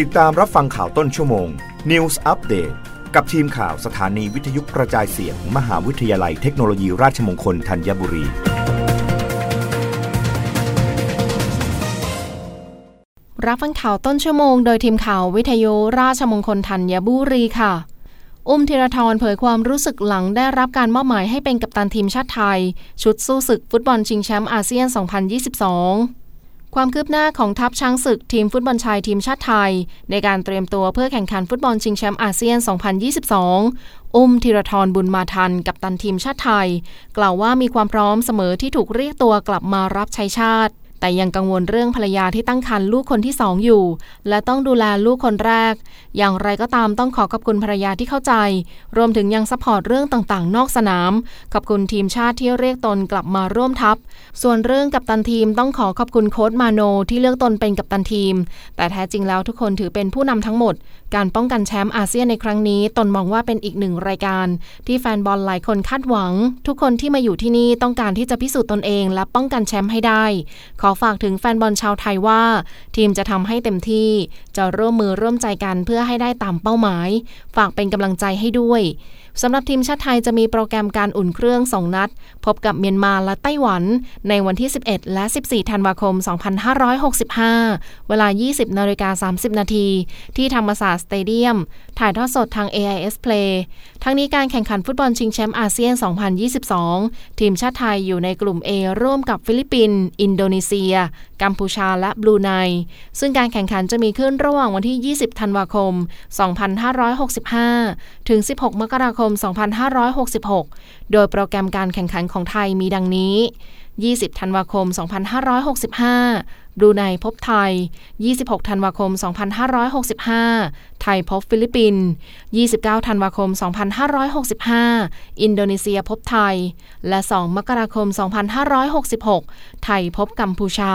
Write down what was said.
ติดตามรับฟังข่าวต้นชั่วโมง News Update กับทีมข่าวสถานีวิทยุกระจายเสียงมมหาวิทยาลัยเทคโนโลยีราชมงคลธัญบุรี รับฟังข่าวต้นชั่วโมงโดยทีมข่าววิทยุราชมงคลธัญบุรีค่ะ อุ้มธีรทรเผยความรู้สึกหลังได้รับการมอบหมายให้เป็นกัปตันทีมชาติไทย ชุดสู้ศึกฟุตบอลชิงแชมป์อาเซียน 2022 ความคืบหน้าของทัพช้างศึกทีมฟุตบอลชายทีมชาติไทย ในการเตรียมตัวเพื่อแข่งขันฟุตบอลชิงแชมป์อาเซียน 2022 อุ้มธีราทรบุญมาทันกัปตันทีมชาติไทย กล่าวว่ามีความพร้อมเสมอที่ถูกเรียกตัวกลับมารับใช้ชาติ แต่ยังกังวลเรื่องภรรยาที่ตั้งครรภ์ลูกคนที่สองอยู่ และต้องดูแลลูกคนแรก อย่างไรก็ตามต้องขอขอบคุณภรรยาที่เข้าใจ รวมถึงยัง support เรื่องต่างๆ นอกสนาม ขอบคุณทีมชาติที่เรียกตนกลับมาร่วมทัพ ส่วนเรื่องกัปตันทีมต้องขอขอบคุณโค้ชมาโนที่เลือกตนเป็นกัปตันทีม แต่แท้จริงแล้วทุกคนถือเป็นผู้นำทั้งหมด การป้องกันแชมป์อาเซียนในครั้งนี้ ตนมองว่าเป็นอีกหนึ่งรายการ ที่แฟนบอลหลายคนคาดหวัง ทุกคนที่มาอยู่ที่นี่ต้องการที่จะพิสูจน์ตนเอง และป้องกันแชมป์ให้ได้ ขอฝากถึงแฟนบอลชาวไทยว่า ทีมจะทำให้เต็มที่ จะร่วมมือร่วมใจกันเพื่อให้ได้ตามเป้าหมาย ฝากเป็นกำลังใจให้ด้วย สำหรับทีมชาติไทยจะมีโปรแกรมการอุ่นเครื่อง 2 นัด พบกับเมียนมาและไต้หวัน ในวันที่ 11 และ 14 ธันวาคม 2565 เวลา 20นาฬิกา30 นาทีที่ธรรมศาสตร์สเตเดียม ถ่ายทอดสดทาง AIS Play ทั้งนี้การแข่งขันฟุตบอลชิงแชมป์อาเซียน 2022 ทีมชาติไทยอยู่ในกลุ่ม A ร่วมกับฟิลิปปินส์อินโดนีเซีย กัมพูชาและบรูไน ซึ่งการแข่งขันจะมีขึ้นระหว่างวันที่ 20 ธันวาคม 2565 ถึง 16 มกราคม 2566 โดยโปรแกรมการแข่งขันของไทยมีดังนี้ 20 ธันวาคม 2565บรูไนพบไทย 26 ธันวาคม 2565 ไทยพบฟิลิปปินส์ 29 ธันวาคม 2565 อินโดนีเซียพบไทย และ 2 มกราคม 2566 ไทยพบกัมพูชา